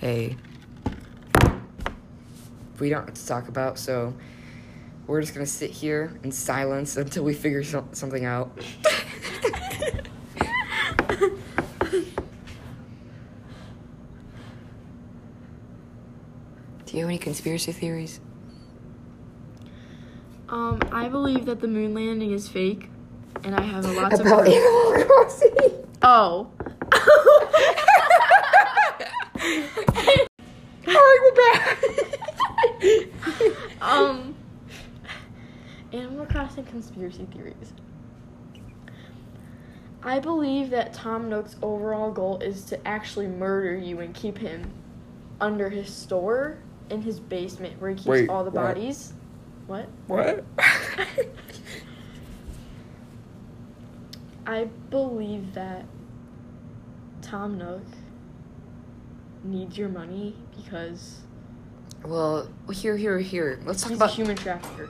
hey, we don't have to talk about, so we're just gonna sit here in silence until we figure some- something out. Do you have any conspiracy theories? Um, I believe that the moon landing is fake, and I have a lots About of. Animal Crossing. Oh. um, Animal Crossing conspiracy theories. I believe that Tom Nook's overall goal is to actually murder you and keep him under his store in his basement where he keeps Wait, all the what? bodies. What? what? I believe that Tom Nook needs your money because well, here, here, here. Let's talk about human trafficker.